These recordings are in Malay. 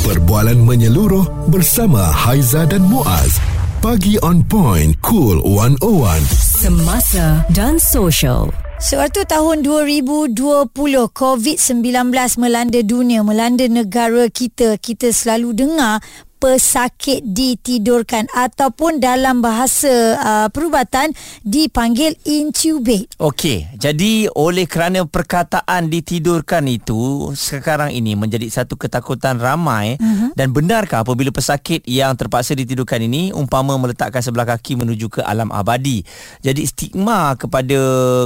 Perbualan menyeluruh bersama Haiza dan Muaz. Pagi on point, cool 101. Semasa dan social. Sewaktu tahun 2020 COVID-19 melanda dunia, melanda negara kita, kita selalu dengar pesakit ditidurkan ataupun dalam bahasa uh, perubatan dipanggil intubate. Okey, jadi oleh kerana perkataan ditidurkan itu sekarang ini menjadi satu ketakutan ramai uh-huh. dan benarkah apabila pesakit yang terpaksa ditidurkan ini umpama meletakkan sebelah kaki menuju ke alam abadi. Jadi stigma kepada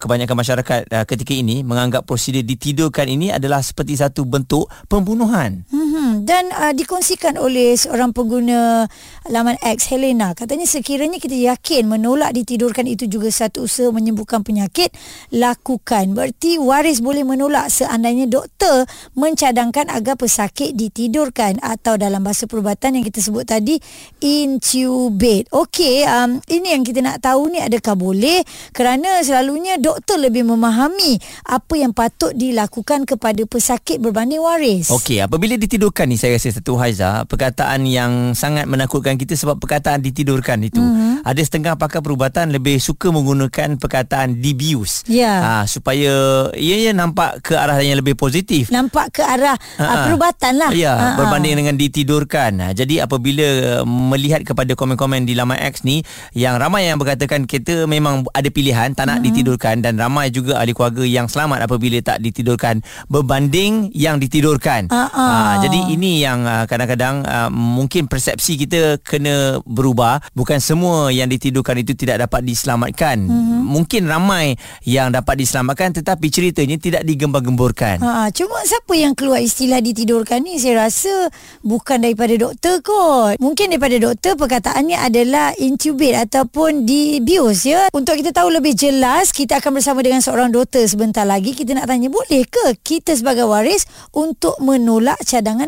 kebanyakan masyarakat uh, ketika ini menganggap prosedur ditidurkan ini adalah seperti satu bentuk pembunuhan. Uh-huh. Dan uh, dikongsikan oleh seorang pengguna laman X Helena. Katanya sekiranya kita yakin menolak ditidurkan itu juga satu usaha menyembuhkan penyakit lakukan. Berarti waris boleh menolak seandainya doktor mencadangkan agar pesakit ditidurkan atau dalam bahasa perubatan yang kita sebut tadi intubate. Okey um, ini yang kita nak tahu ni adakah boleh? Kerana selalunya doktor lebih memahami apa yang patut dilakukan kepada pesakit berbanding waris. Okey apabila ditidurkan ni saya rasa satu Haiza perkataan yang sangat menakutkan kita sebab perkataan ditidurkan itu. Mm-hmm. Ada setengah pakar perubatan lebih suka menggunakan perkataan debuse. Yeah. Ha, supaya ia ya nampak ke arah yang lebih positif. Nampak ke arah uh, perubatan lah. Ya, Ha-ha. berbanding dengan ditidurkan. Ha, jadi apabila melihat kepada komen-komen di laman X ni yang ramai yang berkatakan kita memang ada pilihan tak nak mm-hmm. ditidurkan dan ramai juga ahli keluarga yang selamat apabila tak ditidurkan berbanding yang ditidurkan. Ha, jadi ini yang uh, kadang-kadang uh, mungkin persepsi kita kena berubah. Bukan semua yang ditidurkan itu tidak dapat diselamatkan. Mm-hmm. mungkin ramai yang dapat diselamatkan tetapi ceritanya tidak digembar-gemburkan ha cuma siapa yang keluar istilah ditidurkan ni? Saya rasa bukan daripada doktor kot. Mungkin daripada doktor perkataannya adalah intubate ataupun dibius ya. Untuk kita tahu lebih jelas kita akan bersama dengan seorang doktor sebentar lagi. Kita nak tanya boleh ke kita sebagai waris untuk menolak cadangan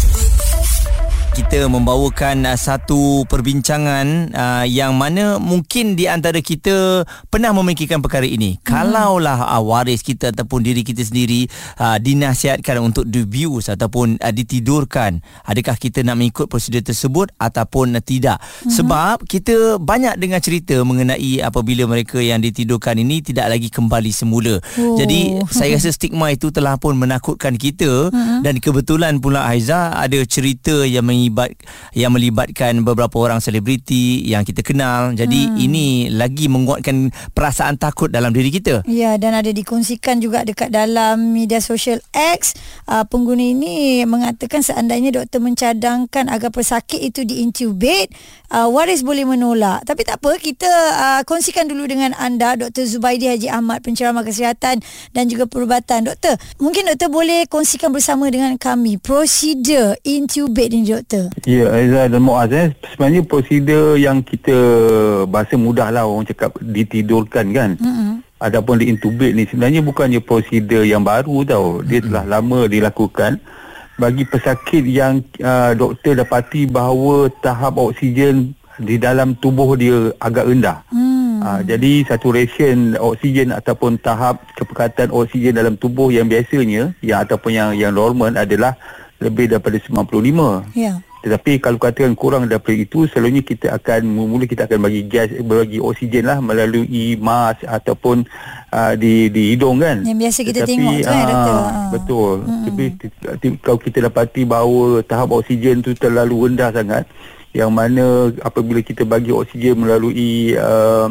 kita membawakan uh, satu perbincangan uh, yang mana mungkin di antara kita pernah memikirkan perkara ini. Hmm. Kalaulah uh, waris kita ataupun diri kita sendiri uh, dinasihatkan untuk debuse ataupun uh, ditidurkan, adakah kita nak mengikut prosedur tersebut ataupun uh, tidak? Hmm. Sebab kita banyak dengar cerita mengenai apabila mereka yang ditidurkan ini tidak lagi kembali semula. Oh. Jadi saya rasa stigma itu telah pun menakutkan kita hmm. dan kebetulan pula Aiza ada cerita yang melibat yang melibatkan beberapa orang selebriti yang kita kenal. Jadi hmm. ini lagi menguatkan perasaan takut dalam diri kita. Ya dan ada dikongsikan juga dekat dalam media sosial X uh, pengguna ini mengatakan seandainya doktor mencadangkan agar pesakit itu diintubate uh, waris boleh menolak. Tapi tak apa kita uh, kongsikan dulu dengan anda Dr Zubaidi Haji Ahmad penceramah kesihatan dan juga perubatan. Doktor, mungkin doktor boleh kongsikan bersama dengan kami prosedur intubate ini doktor doktor? Ya, Aizah dan Muaz eh. Sebenarnya prosedur yang kita bahasa mudah lah orang cakap ditidurkan kan. Mm-hmm. Adapun di intubate ni sebenarnya bukannya prosedur yang baru tau. Dia mm-hmm. telah lama dilakukan bagi pesakit yang uh, doktor dapati bahawa tahap oksigen di dalam tubuh dia agak rendah. Hmm. Uh, jadi saturation oksigen ataupun tahap kepekatan oksigen dalam tubuh yang biasanya yang ataupun yang yang normal adalah lebih daripada 95. Ya. Tetapi kalau katakan kurang daripada itu, selalunya kita akan mula kita akan bagi gas, bagi oksigen lah melalui mask ataupun uh, di di hidung kan. Yang biasa kita Tetapi, tengok tu kan, doktor. Betul. Mm-hmm. Tapi kalau kita dapati bahawa tahap oksigen tu terlalu rendah sangat, yang mana apabila kita bagi oksigen melalui uh,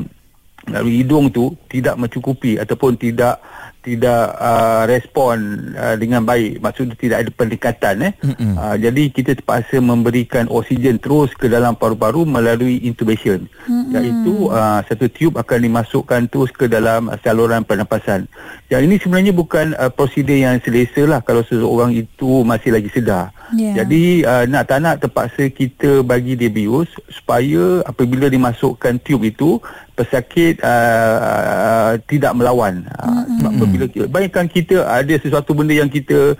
melalui hidung tu tidak mencukupi ataupun tidak tidak uh, respon uh, dengan baik. Maksudnya tidak ada pendekatan eh. Uh, jadi kita terpaksa memberikan oksigen terus ke dalam paru-paru melalui intubation. Mm-mm. iaitu uh, satu tube akan dimasukkan terus ke dalam saluran pernafasan yang ini sebenarnya bukan uh, prosedur yang selesa lah kalau seseorang itu masih lagi sedar. Yeah. jadi uh, nak tak nak terpaksa kita bagi dia bius supaya apabila dimasukkan tube itu pesakit uh, uh, tidak melawan uh, mm-hmm. sebab bila bayangkan kita ada sesuatu benda yang kita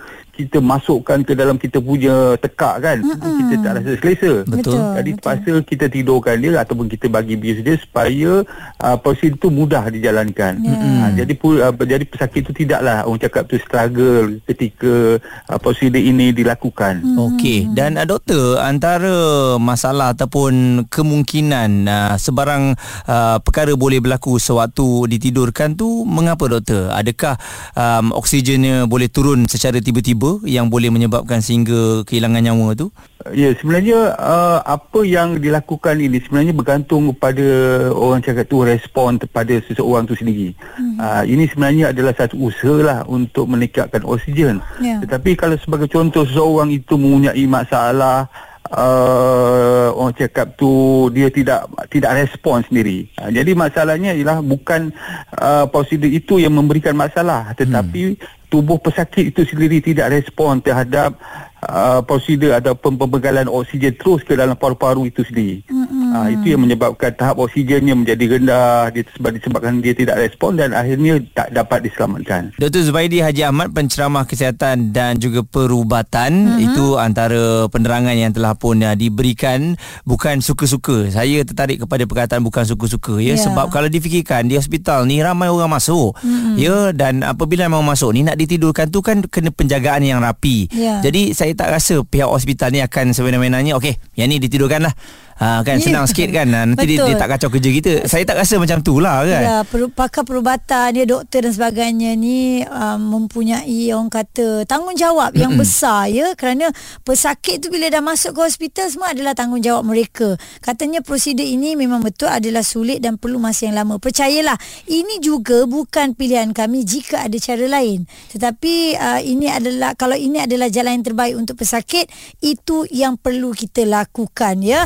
kita masukkan ke dalam kita punya tekak kan. Mm kita tak rasa selesa. Betul. jadi terpaksa kita tidurkan dia ataupun kita bagi bius dia supaya uh, prosedur itu mudah dijalankan. Uh, jadi pu- uh, jadi pesakit itu tidaklah orang cakap tu struggle ketika uh, prosedur ini dilakukan. Okey. Dan uh, doktor antara masalah ataupun kemungkinan uh, sebarang uh, perkara boleh berlaku sewaktu ditidurkan tu mengapa doktor? Adakah um, oksigennya boleh turun secara tiba-tiba yang boleh menyebabkan sehingga kehilangan nyawa tu? Ya sebenarnya uh, apa yang dilakukan ini sebenarnya bergantung kepada orang cakap tu respon kepada seseorang tu sendiri. Hmm. Uh, ini sebenarnya adalah satu usaha lah untuk meningkatkan oksigen. Ya. Tetapi kalau sebagai contoh seseorang itu mempunyai masalah uh, orang cakap tu dia tidak tidak respon sendiri. Uh, jadi masalahnya ialah bukan uh, prosedur itu yang memberikan masalah tetapi hmm. Tubuh pesakit itu sendiri tidak respon terhadap uh, prosedur atau pembegalan oksigen terus ke dalam paru-paru itu sendiri. Mm-hmm. Uh, itu yang menyebabkan tahap oksigennya menjadi rendah dia sebab disebabkan dia tidak respon dan akhirnya tak dapat diselamatkan. Dr. Zubaidi Haji Ahmad penceramah kesihatan dan juga perubatan mm-hmm. itu antara penerangan yang telah pun uh, diberikan bukan suka-suka. Saya tertarik kepada perkataan bukan suka-suka ya yeah. sebab kalau difikirkan di hospital ni ramai orang masuk mm-hmm. ya dan apabila mau masuk ni nak ditidurkan tu kan kena penjagaan yang rapi. Yeah. Jadi saya tak rasa pihak hospital ni akan sebenarnya okey yang ni ditidurkan lah Ha, kan yeah. senang sikit kan. Ha, nanti dia, dia tak kacau kerja kita. Saya tak rasa macam tu lah kan? Ya, per, pakar perubatan dia doktor dan sebagainya ni um, mempunyai orang kata tanggungjawab yang Mm-mm. besar ya. Kerana pesakit tu bila dah masuk ke hospital semua adalah tanggungjawab mereka. Katanya prosedur ini memang betul adalah sulit dan perlu masa yang lama. Percayalah ini juga bukan pilihan kami jika ada cara lain. Tetapi uh, ini adalah kalau ini adalah jalan yang terbaik untuk pesakit itu yang perlu kita lakukan ya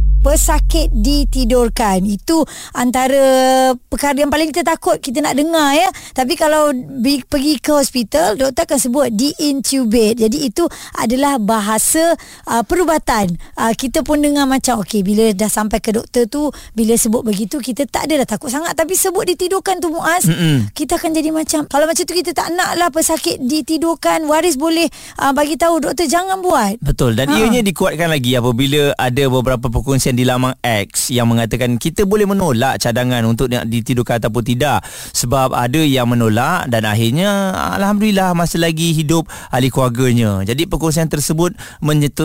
pesakit ditidurkan. Itu antara perkara yang paling kita takut kita nak dengar ya. Tapi kalau bi- pergi ke hospital, doktor akan sebut di-intubate. Jadi itu adalah bahasa uh, perubatan. Uh, kita pun dengar macam okey bila dah sampai ke doktor tu bila sebut begitu kita tak adalah takut sangat tapi sebut ditidurkan tu Muaz, Mm-mm. kita akan jadi macam kalau macam tu kita tak naklah pesakit ditidurkan, waris boleh uh, bagi tahu doktor jangan buat. Betul dan ha. ianya dikuatkan lagi apabila ada beberapa perkongsian perkongsian di laman X yang mengatakan kita boleh menolak cadangan untuk nak ditidurkan ataupun tidak sebab ada yang menolak dan akhirnya alhamdulillah masih lagi hidup ahli keluarganya. Jadi perkongsian tersebut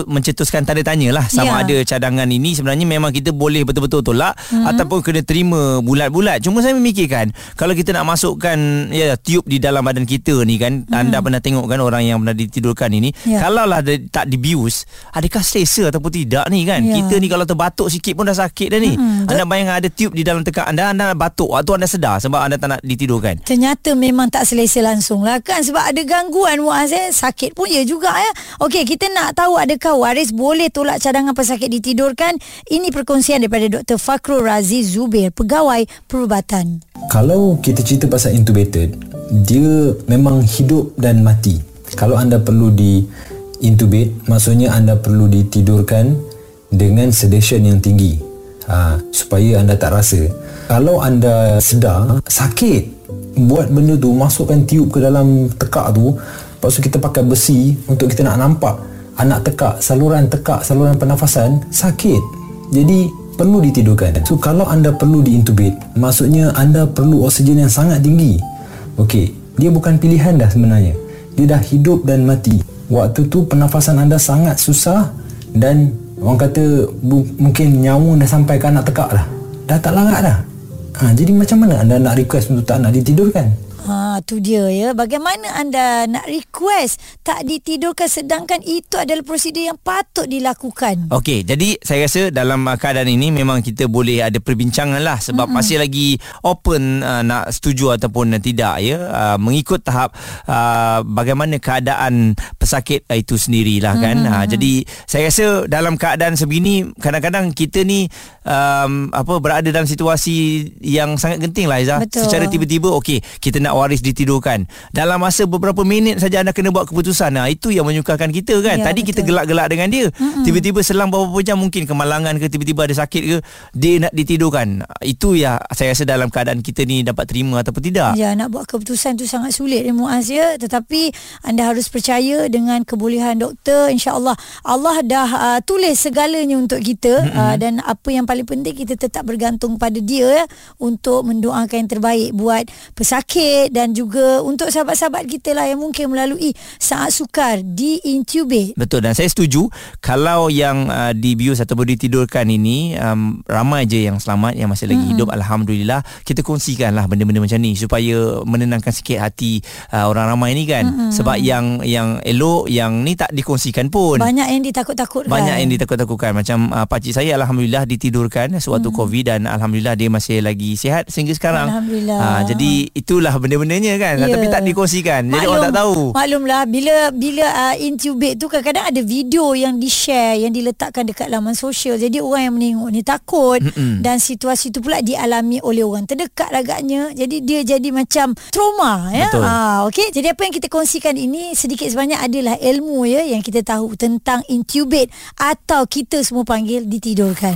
mencetuskan tanda tanya lah sama ya. ada cadangan ini sebenarnya memang kita boleh betul-betul tolak mm-hmm. ataupun kena terima bulat-bulat. Cuma saya memikirkan kalau kita nak masukkan ya tiup di dalam badan kita ni kan mm-hmm. anda pernah tengok kan orang yang pernah ditidurkan ini ya. kalaulah tak dibius adakah selesa ataupun tidak ni kan. Ya. Kita ni kalau terbatas batuk sikit pun dah sakit dah ni. Hmm, anda bayangkan ada tube di dalam tekak anda, anda batuk. Waktu anda sedar sebab anda tak nak ditidurkan. Ternyata memang tak selesa langsung lah kan. Sebab ada gangguan Muaz eh. Sakit pun ya juga ya. Okey, kita nak tahu adakah waris boleh tolak cadangan pesakit ditidurkan. Ini perkongsian daripada Dr. Fakrul Razi Zubir, pegawai perubatan. Kalau kita cerita pasal intubated, dia memang hidup dan mati. Kalau anda perlu di intubate, maksudnya anda perlu ditidurkan dengan sedation yang tinggi. Ha, supaya anda tak rasa. Kalau anda sedar sakit. Buat benda tu masukkan tiup ke dalam tekak tu. Lepas tu kita pakai besi untuk kita nak nampak anak tekak saluran tekak saluran pernafasan sakit. Jadi perlu ditidurkan so kalau anda perlu diintubate maksudnya anda perlu oksigen yang sangat tinggi. Okey, dia bukan pilihan dah sebenarnya. Dia dah hidup dan mati. Waktu tu pernafasan anda sangat susah dan Orang kata bu- mungkin nyawa dah sampai ke anak tekak dah. Dah tak larat dah. Ha, jadi macam mana anda nak request untuk tak nak ditidurkan? Ha tu dia ya. Bagaimana anda nak request tak ditidurkan sedangkan itu adalah prosedur yang patut dilakukan. Okey, jadi saya rasa dalam keadaan ini memang kita boleh ada perbincangan lah sebab mm-hmm. masih lagi open uh, nak setuju ataupun tidak ya uh, mengikut tahap uh, bagaimana keadaan pesakit itu sendirilah kan. Mm-hmm. Uh, jadi saya rasa dalam keadaan sebegini kadang-kadang kita ni um, apa berada dalam situasi yang sangat genting lah Izzah. Secara tiba-tiba okey kita nak waris ditidurkan. Dalam masa beberapa minit saja anda kena buat keputusan. Nah, itu yang menyukarkan kita kan. Ya, Tadi kita betul. gelak-gelak dengan dia. Mm-mm. Tiba-tiba selang beberapa jam mungkin kemalangan ke tiba-tiba ada sakit ke dia nak ditidurkan. Itu ya saya rasa dalam keadaan kita ni dapat terima ataupun tidak. Ya, nak buat keputusan tu sangat sulit ya Muaz ya. Tetapi anda harus percaya dengan kebolehan doktor. InsyaAllah Allah dah uh, tulis segalanya untuk kita mm-hmm. uh, dan apa yang paling penting kita tetap bergantung pada dia ya untuk mendoakan yang terbaik buat pesakit dan juga untuk sahabat-sahabat kita lah yang mungkin melalui saat sukar di intubate. Betul dan saya setuju kalau yang uh, dibius ataupun ditidurkan ini um, ramai je yang selamat yang masih lagi hidup alhamdulillah kita kongsikanlah benda-benda macam ni supaya menenangkan sikit hati uh, orang ramai ni kan mm-hmm. sebab yang yang elok yang ni tak dikongsikan pun Banyak yang ditakut-takutkan. banyak yang ditakut-takutkan macam uh, pakcik saya alhamdulillah ditidurkan sewaktu hmm. covid dan alhamdulillah dia masih lagi sihat sehingga sekarang Alhamdulillah. Ah, jadi itulah benda-bendanya kan Ya. tapi tak dikongsikan jadi orang tak tahu Maklumlah bila bila uh, intubate tu kadang-kadang ada video yang di-share yang diletakkan dekat laman sosial. Jadi orang yang menengok ni takut Mm-mm. dan situasi tu pula dialami oleh orang terdekat agaknya. Jadi dia jadi macam trauma ya. Betul. Ah okey. Jadi apa yang kita kongsikan ini sedikit sebanyak adalah ilmu ya yang kita tahu tentang intubate atau kita semua panggil ditidurkan.